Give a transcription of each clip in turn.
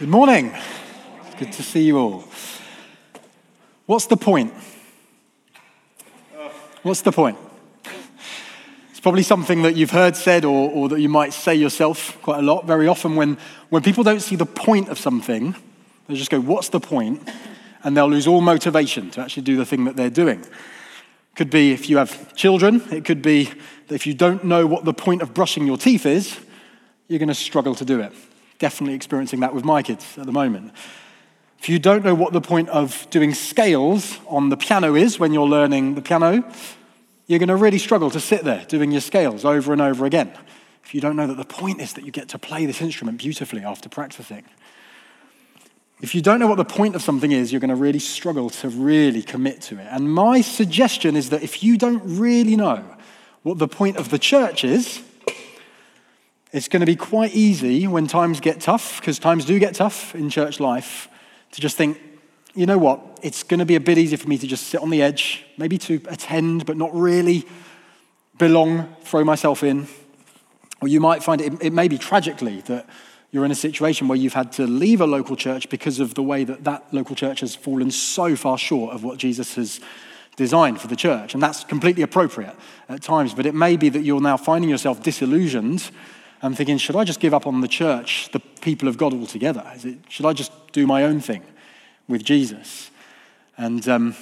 Good morning. It's good to see you all. What's the point? What's the point? It's probably something that you've heard said or, or that you might say yourself quite a lot. Very often, when, when people don't see the point of something, they just go, What's the point? And they'll lose all motivation to actually do the thing that they're doing. Could be if you have children, it could be that if you don't know what the point of brushing your teeth is, you're going to struggle to do it. Definitely experiencing that with my kids at the moment. If you don't know what the point of doing scales on the piano is when you're learning the piano, you're going to really struggle to sit there doing your scales over and over again. If you don't know that the point is that you get to play this instrument beautifully after practicing. If you don't know what the point of something is, you're going to really struggle to really commit to it. And my suggestion is that if you don't really know what the point of the church is, it's going to be quite easy when times get tough, because times do get tough in church life, to just think, you know what, it's going to be a bit easier for me to just sit on the edge, maybe to attend, but not really belong, throw myself in. Or you might find it, it may be tragically that you're in a situation where you've had to leave a local church because of the way that that local church has fallen so far short of what Jesus has designed for the church. And that's completely appropriate at times, but it may be that you're now finding yourself disillusioned and thinking, should I just give up on the church, the people of God altogether? It, should I just do my own thing with Jesus? And um,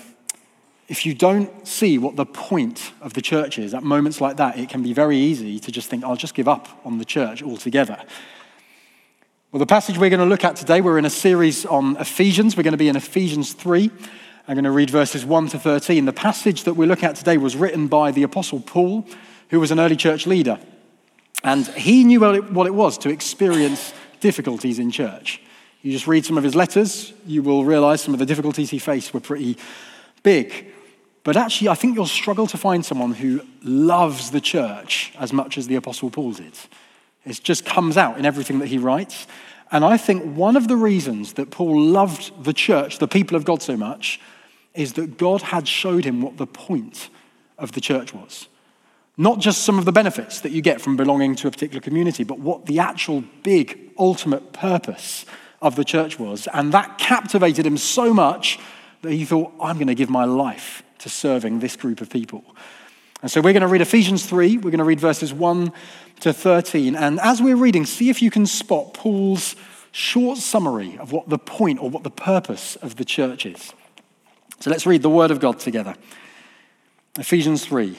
if you don't see what the point of the church is at moments like that, it can be very easy to just think, I'll just give up on the church altogether. Well, the passage we're going to look at today, we're in a series on Ephesians. We're going to be in Ephesians 3. I'm going to read verses 1 to 13. The passage that we're looking at today was written by the Apostle Paul, who was an early church leader. And he knew what it was to experience difficulties in church. You just read some of his letters, you will realize some of the difficulties he faced were pretty big. But actually, I think you'll struggle to find someone who loves the church as much as the Apostle Paul did. It just comes out in everything that he writes. And I think one of the reasons that Paul loved the church, the people of God, so much, is that God had showed him what the point of the church was. Not just some of the benefits that you get from belonging to a particular community, but what the actual big, ultimate purpose of the church was. And that captivated him so much that he thought, I'm going to give my life to serving this group of people. And so we're going to read Ephesians 3. We're going to read verses 1 to 13. And as we're reading, see if you can spot Paul's short summary of what the point or what the purpose of the church is. So let's read the word of God together. Ephesians 3.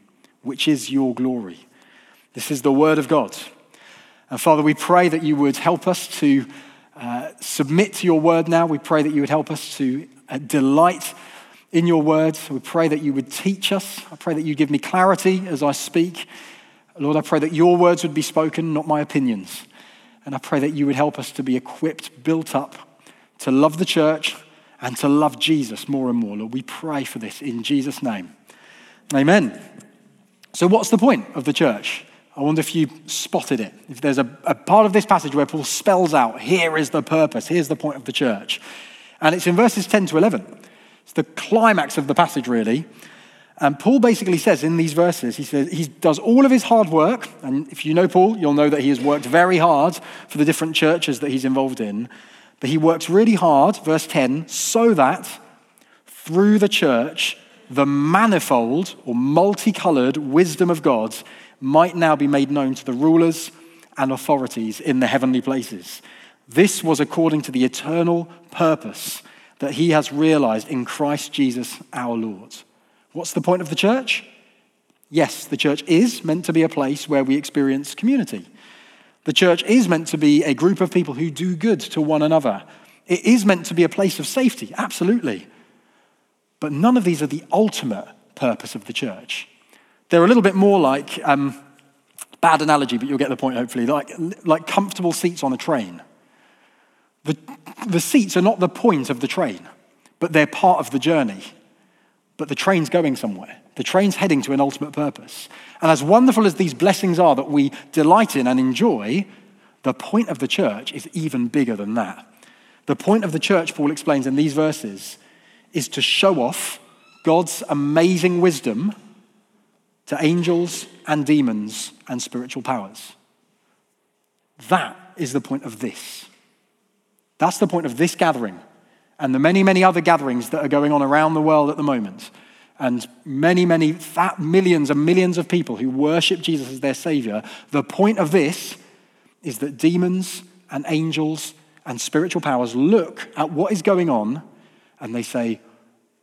which is your glory. This is the word of God. And Father, we pray that you would help us to uh, submit to your word now. We pray that you would help us to delight in your word. We pray that you would teach us. I pray that you give me clarity as I speak. Lord, I pray that your words would be spoken, not my opinions. And I pray that you would help us to be equipped, built up, to love the church and to love Jesus more and more. Lord, we pray for this in Jesus' name. Amen. So, what's the point of the church? I wonder if you spotted it. If there's a, a part of this passage where Paul spells out, here is the purpose, here's the point of the church. And it's in verses 10 to 11. It's the climax of the passage, really. And Paul basically says in these verses, he says he does all of his hard work. And if you know Paul, you'll know that he has worked very hard for the different churches that he's involved in. But he works really hard, verse 10, so that through the church, the manifold or multicolored wisdom of God might now be made known to the rulers and authorities in the heavenly places. This was according to the eternal purpose that he has realized in Christ Jesus our Lord. What's the point of the church? Yes, the church is meant to be a place where we experience community. The church is meant to be a group of people who do good to one another. It is meant to be a place of safety, absolutely. But none of these are the ultimate purpose of the church. They're a little bit more like, um, bad analogy, but you'll get the point hopefully, like, like comfortable seats on a train. The, the seats are not the point of the train, but they're part of the journey. But the train's going somewhere. The train's heading to an ultimate purpose. And as wonderful as these blessings are that we delight in and enjoy, the point of the church is even bigger than that. The point of the church, Paul explains in these verses, is to show off God's amazing wisdom to angels and demons and spiritual powers. That is the point of this. That's the point of this gathering and the many, many other gatherings that are going on around the world at the moment. And many, many millions and millions of people who worship Jesus as their Savior. The point of this is that demons and angels and spiritual powers look at what is going on and they say,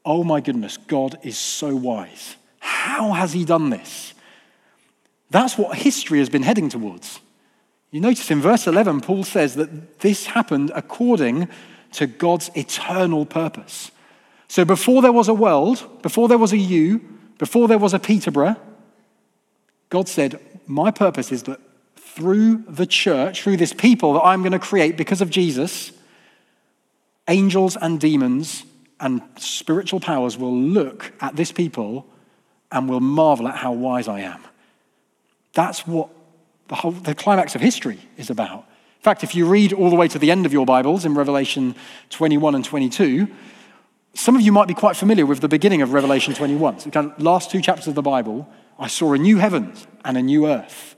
Oh my goodness, God is so wise. How has He done this? That's what history has been heading towards. You notice in verse 11, Paul says that this happened according to God's eternal purpose. So before there was a world, before there was a you, before there was a Peterborough, God said, My purpose is that through the church, through this people that I'm going to create because of Jesus, angels and demons and spiritual powers will look at this people and will marvel at how wise I am. That's what the, whole, the climax of history is about. In fact, if you read all the way to the end of your Bibles in Revelation 21 and 22, some of you might be quite familiar with the beginning of Revelation 21. So, the last two chapters of the Bible, I saw a new heavens and a new earth.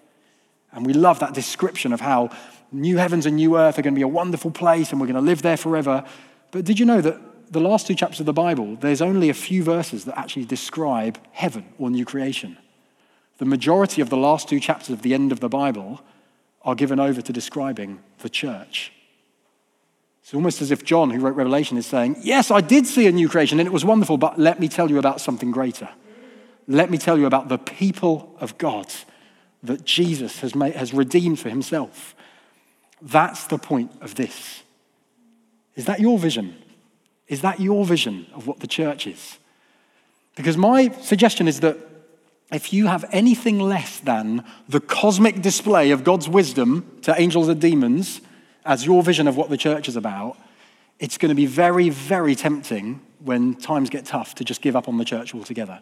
And we love that description of how new heavens and new earth are going to be a wonderful place and we're going to live there forever. But did you know that the last two chapters of the Bible, there's only a few verses that actually describe heaven or new creation? The majority of the last two chapters of the end of the Bible are given over to describing the church. It's almost as if John, who wrote Revelation, is saying, Yes, I did see a new creation and it was wonderful, but let me tell you about something greater. Let me tell you about the people of God that Jesus has, made, has redeemed for himself. That's the point of this. Is that your vision? Is that your vision of what the church is? Because my suggestion is that if you have anything less than the cosmic display of God's wisdom to angels and demons as your vision of what the church is about, it's going to be very, very tempting when times get tough to just give up on the church altogether.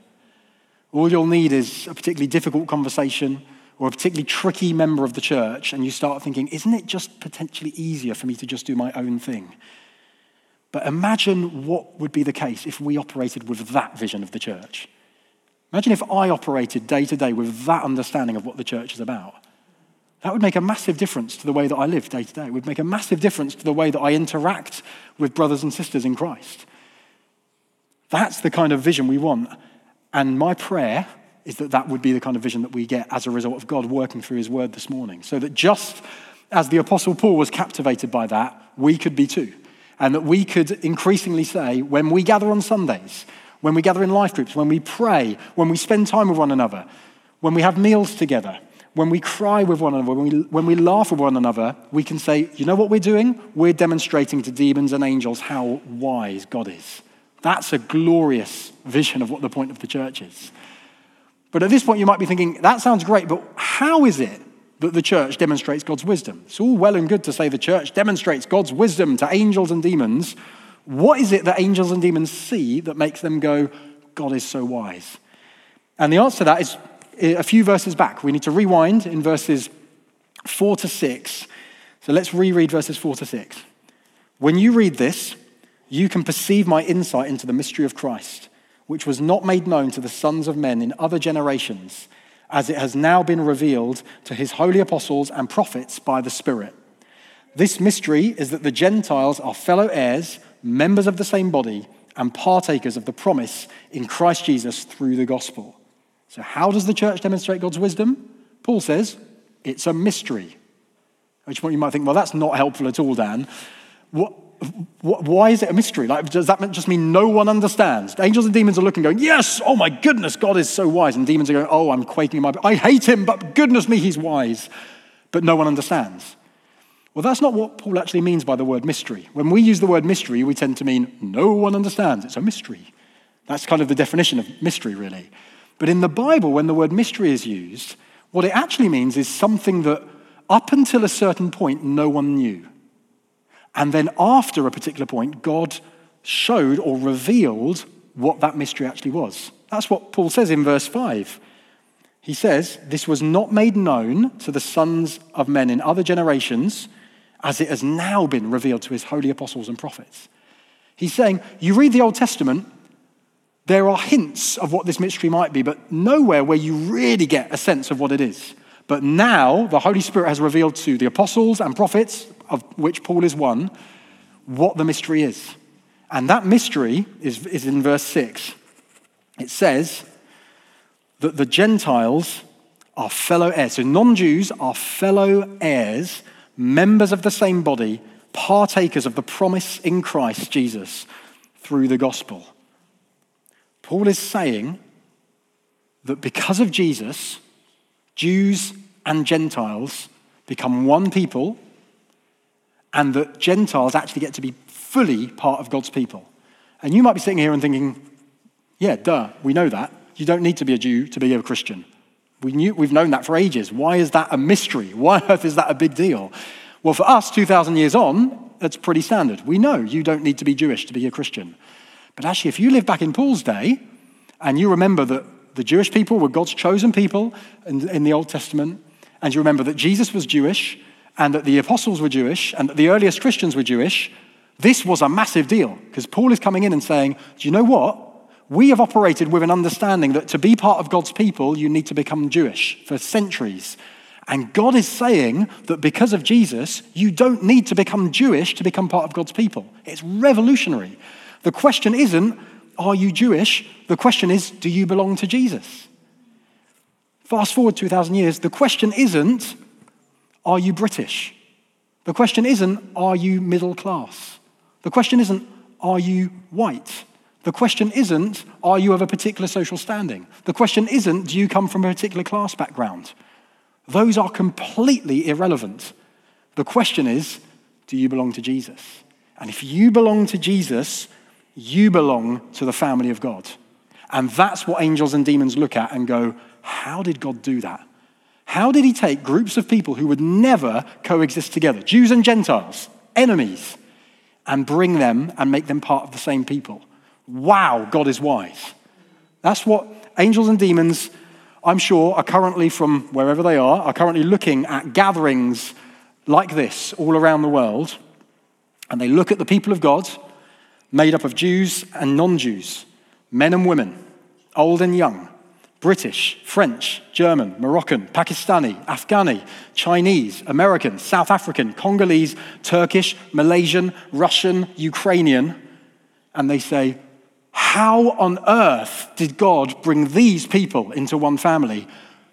All you'll need is a particularly difficult conversation or a particularly tricky member of the church, and you start thinking, isn't it just potentially easier for me to just do my own thing? But imagine what would be the case if we operated with that vision of the church. Imagine if I operated day to day with that understanding of what the church is about. That would make a massive difference to the way that I live day to day. It would make a massive difference to the way that I interact with brothers and sisters in Christ. That's the kind of vision we want. And my prayer is that that would be the kind of vision that we get as a result of God working through his word this morning. So that just as the Apostle Paul was captivated by that, we could be too. And that we could increasingly say, when we gather on Sundays, when we gather in life groups, when we pray, when we spend time with one another, when we have meals together, when we cry with one another, when we, when we laugh with one another, we can say, you know what we're doing? We're demonstrating to demons and angels how wise God is. That's a glorious vision of what the point of the church is. But at this point, you might be thinking, that sounds great, but how is it that the church demonstrates God's wisdom? It's all well and good to say the church demonstrates God's wisdom to angels and demons. What is it that angels and demons see that makes them go, God is so wise? And the answer to that is eh, a few verses back. We need to rewind in verses four to six. So let's reread verses four to six. When you read this, you can perceive my insight into the mystery of Christ, which was not made known to the sons of men in other generations, as it has now been revealed to his holy apostles and prophets by the Spirit. This mystery is that the Gentiles are fellow heirs, members of the same body, and partakers of the promise in Christ Jesus through the gospel. So, how does the church demonstrate God's wisdom? Paul says it's a mystery. At which point you might think, well, that's not helpful at all, Dan. What, why is it a mystery? Like, does that just mean no one understands? Angels and demons are looking, going, yes, oh my goodness, God is so wise. And demons are going, oh, I'm quaking in my, I hate him, but goodness me, he's wise. But no one understands. Well, that's not what Paul actually means by the word mystery. When we use the word mystery, we tend to mean no one understands. It's a mystery. That's kind of the definition of mystery, really. But in the Bible, when the word mystery is used, what it actually means is something that up until a certain point, no one knew. And then after a particular point, God showed or revealed what that mystery actually was. That's what Paul says in verse 5. He says, This was not made known to the sons of men in other generations, as it has now been revealed to his holy apostles and prophets. He's saying, You read the Old Testament, there are hints of what this mystery might be, but nowhere where you really get a sense of what it is. But now the Holy Spirit has revealed to the apostles and prophets, of which Paul is one, what the mystery is. And that mystery is, is in verse 6. It says that the Gentiles are fellow heirs. So non Jews are fellow heirs, members of the same body, partakers of the promise in Christ Jesus through the gospel. Paul is saying that because of Jesus, Jews and Gentiles become one people, and that Gentiles actually get to be fully part of God's people. And you might be sitting here and thinking, yeah, duh, we know that. You don't need to be a Jew to be a Christian. We knew, we've known that for ages. Why is that a mystery? Why on earth is that a big deal? Well, for us, 2,000 years on, that's pretty standard. We know you don't need to be Jewish to be a Christian. But actually, if you live back in Paul's day and you remember that the Jewish people were God's chosen people in, in the Old Testament, and you remember that Jesus was Jewish and that the apostles were Jewish and that the earliest Christians were Jewish, this was a massive deal because Paul is coming in and saying, Do you know what? We have operated with an understanding that to be part of God's people, you need to become Jewish for centuries. And God is saying that because of Jesus, you don't need to become Jewish to become part of God's people. It's revolutionary. The question isn't, are you Jewish? The question is, do you belong to Jesus? Fast forward 2,000 years, the question isn't, are you British? The question isn't, are you middle class? The question isn't, are you white? The question isn't, are you of a particular social standing? The question isn't, do you come from a particular class background? Those are completely irrelevant. The question is, do you belong to Jesus? And if you belong to Jesus, you belong to the family of God. And that's what angels and demons look at and go, How did God do that? How did he take groups of people who would never coexist together, Jews and Gentiles, enemies, and bring them and make them part of the same people? Wow, God is wise. That's what angels and demons, I'm sure, are currently from wherever they are, are currently looking at gatherings like this all around the world. And they look at the people of God made up of Jews and non Jews, men and women, old and young, British, French, German, Moroccan, Pakistani, Afghani, Chinese, American, South African, Congolese, Turkish, Malaysian, Russian, Ukrainian. And they say, How on earth did God bring these people into one family?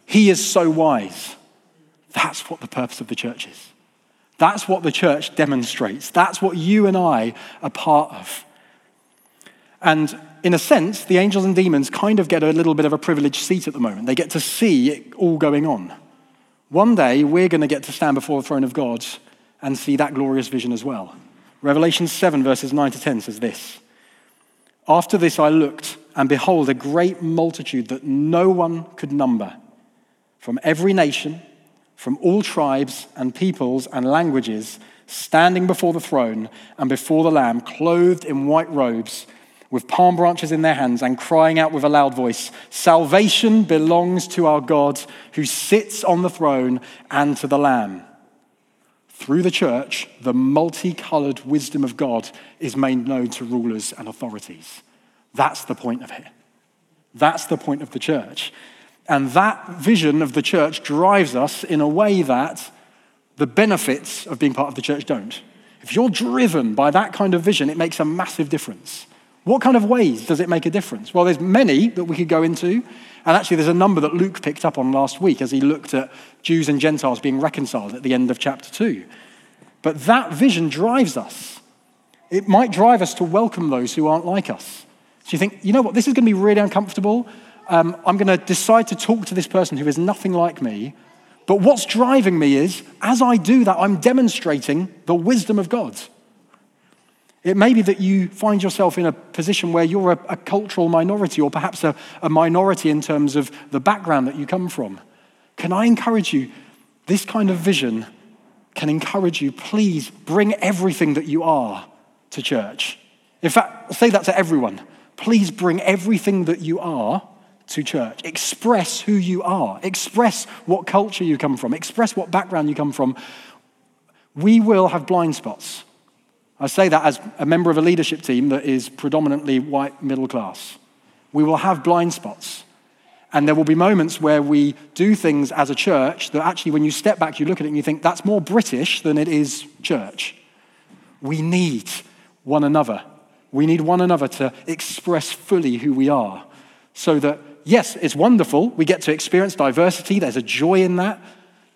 He is so wise. That's what the purpose of the church is. That's what the church demonstrates. That's what you and I are part of. And in a sense, the angels and demons kind of get a little bit of a privileged seat at the moment. They get to see it all going on. One day, we're going to get to stand before the throne of God and see that glorious vision as well. Revelation 7, verses 9 to 10 says this After this, I looked, and behold, a great multitude that no one could number from every nation from all tribes and peoples and languages standing before the throne and before the Lamb, clothed in white robes, with palm branches in their hands, and crying out with a loud voice Salvation belongs to our God who sits on the throne and to the Lamb. through the church, the multicolored wisdom of God is made known to rulers and authorities. That's the point of it. That's the point of the church. And that vision of the church drives us in a way that the benefits of being part of the church don't. If you're driven by that kind of vision, it makes a massive difference. What kind of ways does it make a difference? Well, there's many that we could go into. And actually, there's a number that Luke picked up on last week as he looked at Jews and Gentiles being reconciled at the end of chapter 2. But that vision drives us. It might drive us to welcome those who aren't like us. So you think, you know what, this is going to be really uncomfortable. Um, I'm going to decide to talk to this person who is nothing like me. But what's driving me is, as I do that, I'm demonstrating the wisdom of God. It may be that you find yourself in a position where you're a, a cultural minority or perhaps a, a minority in terms of the background that you come from. Can I encourage you? This kind of vision can encourage you. Please bring everything that you are to church. In fact, say that to everyone. Please bring everything that you are to church. Express who you are. Express what culture you come from. Express what background you come from. We will have blind spots. I say that as a member of a leadership team that is predominantly white middle class. We will have blind spots. And there will be moments where we do things as a church that actually, when you step back, you look at it and you think, that's more British than it is church. We need one another. We need one another to express fully who we are. So that, yes, it's wonderful. We get to experience diversity, there's a joy in that.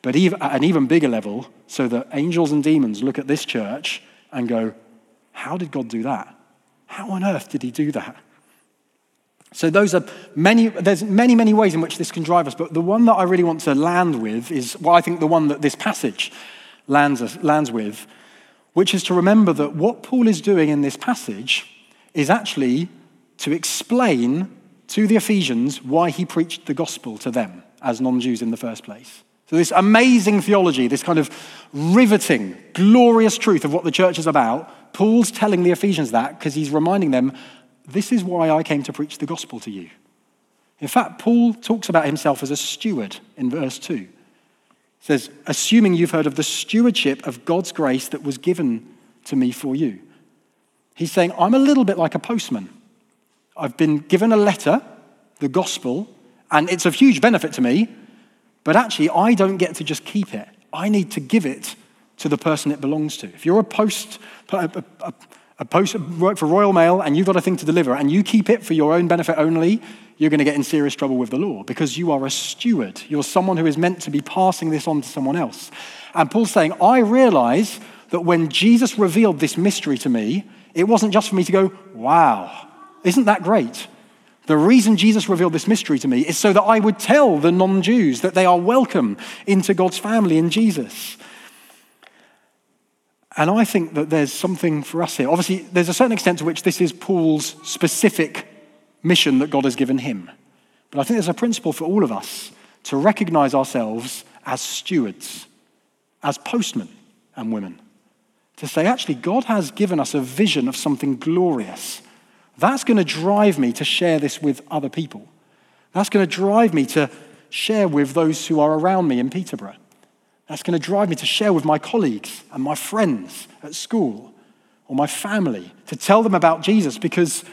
But at an even bigger level, so that angels and demons look at this church and go, How did God do that? How on earth did he do that? So those are many, there's many, many ways in which this can drive us, but the one that I really want to land with is well, I think the one that this passage lands, lands with, which is to remember that what Paul is doing in this passage is actually to explain to the Ephesians why he preached the gospel to them as non Jews in the first place. So, this amazing theology, this kind of riveting, glorious truth of what the church is about, Paul's telling the Ephesians that because he's reminding them, this is why I came to preach the gospel to you. In fact, Paul talks about himself as a steward in verse 2. He says, assuming you've heard of the stewardship of God's grace that was given to me for you. He's saying, I'm a little bit like a postman. I've been given a letter, the gospel, and it's of huge benefit to me, but actually, I don't get to just keep it. I need to give it to the person it belongs to. If you're a post, a, a, a post work for Royal Mail and you've got a thing to deliver and you keep it for your own benefit only, you're going to get in serious trouble with the law because you are a steward. You're someone who is meant to be passing this on to someone else. And Paul's saying, I realize that when Jesus revealed this mystery to me, it wasn't just for me to go, wow, isn't that great? The reason Jesus revealed this mystery to me is so that I would tell the non Jews that they are welcome into God's family in Jesus. And I think that there's something for us here. Obviously, there's a certain extent to which this is Paul's specific mission that God has given him. But I think there's a principle for all of us to recognize ourselves as stewards, as postmen and women. To say, actually, God has given us a vision of something glorious that's going to drive me to share this with other people. That's going to drive me to share with those who are around me in Peterborough. That's going to drive me to share with my colleagues and my friends at school or my family, to tell them about Jesus, because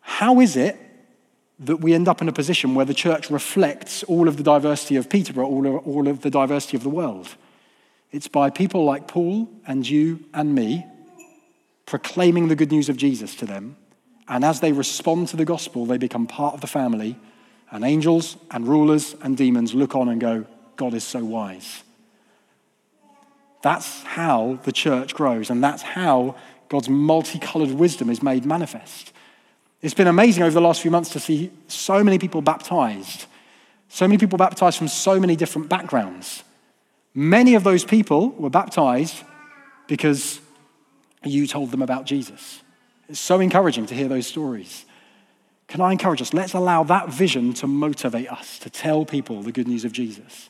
how is it that we end up in a position where the church reflects all of the diversity of Peterborough, all of, all of the diversity of the world? It's by people like Paul and you and me proclaiming the good news of Jesus to them and as they respond to the gospel, they become part of the family. And angels and rulers and demons look on and go, God is so wise. That's how the church grows, and that's how God's multicolored wisdom is made manifest. It's been amazing over the last few months to see so many people baptized, so many people baptized from so many different backgrounds. Many of those people were baptized because you told them about Jesus. It's so encouraging to hear those stories. Can I encourage us? Let's allow that vision to motivate us to tell people the good news of Jesus.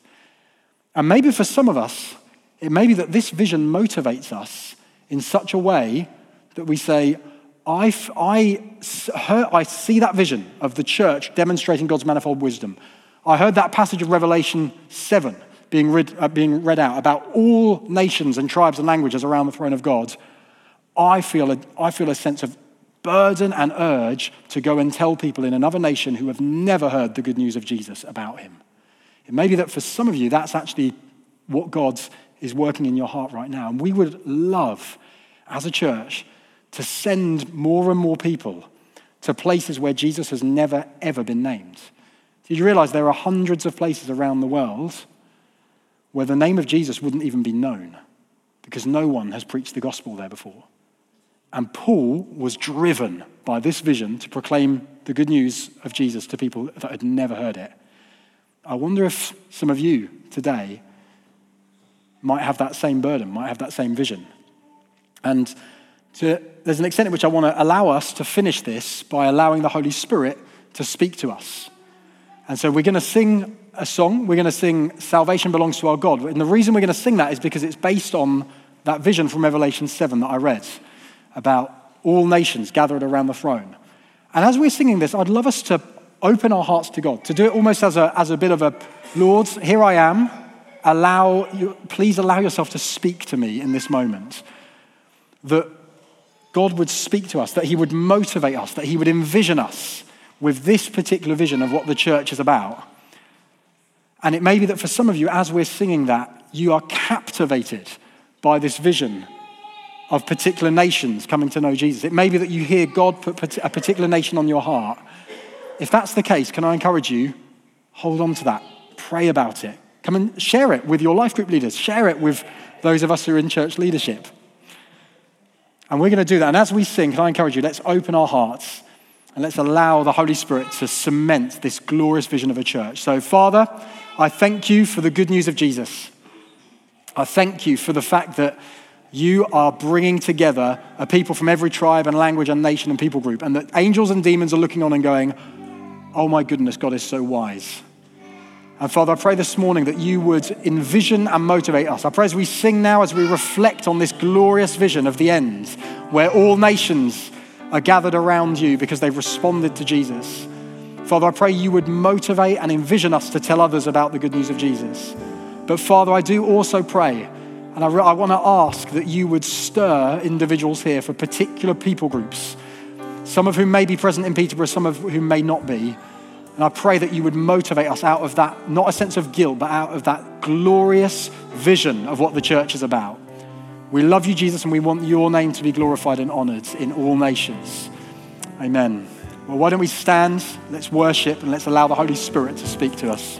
And maybe for some of us, it may be that this vision motivates us in such a way that we say, I, I, heard, I see that vision of the church demonstrating God's manifold wisdom. I heard that passage of Revelation 7 being read, uh, being read out about all nations and tribes and languages around the throne of God, I feel, a, I feel a sense of burden and urge to go and tell people in another nation who have never heard the good news of Jesus about him. It may be that for some of you, that's actually what God is working in your heart right now. And we would love, as a church, to send more and more people to places where Jesus has never, ever been named. Did you realize there are hundreds of places around the world where the name of Jesus wouldn't even be known because no one has preached the gospel there before? And Paul was driven by this vision to proclaim the good news of Jesus to people that had never heard it. I wonder if some of you today might have that same burden, might have that same vision. And to, there's an extent in which I want to allow us to finish this by allowing the Holy Spirit to speak to us. And so we're going to sing a song. We're going to sing Salvation Belongs to Our God. And the reason we're going to sing that is because it's based on that vision from Revelation 7 that I read about all nations gathered around the throne. And as we're singing this, I'd love us to open our hearts to God, to do it almost as a, as a bit of a, Lord, here I am. Allow you, please allow yourself to speak to me in this moment. That God would speak to us, that He would motivate us, that He would envision us with this particular vision of what the church is about. And it may be that for some of you, as we're singing that, you are captivated by this vision of particular nations coming to know Jesus. It may be that you hear God put a particular nation on your heart. If that's the case, can I encourage you? Hold on to that. Pray about it. Come and share it with your life group leaders. Share it with those of us who are in church leadership. And we're going to do that. And as we sing, can I encourage you? Let's open our hearts and let's allow the Holy Spirit to cement this glorious vision of a church. So, Father, I thank you for the good news of Jesus. I thank you for the fact that you are bringing together a people from every tribe and language and nation and people group, and the angels and demons are looking on and going, Oh my goodness, God is so wise. And Father, I pray this morning that you would envision and motivate us. I pray as we sing now, as we reflect on this glorious vision of the end, where all nations are gathered around you because they've responded to Jesus. Father, I pray you would motivate and envision us to tell others about the good news of Jesus. But Father, I do also pray and I, re- I want to ask that you would stir individuals here for particular people groups, some of whom may be present in Peterborough, some of whom may not be. And I pray that you would motivate us out of that, not a sense of guilt, but out of that glorious vision of what the church is about. We love you, Jesus, and we want your name to be glorified and honored in all nations. Amen. Well, why don't we stand? Let's worship and let's allow the Holy Spirit to speak to us.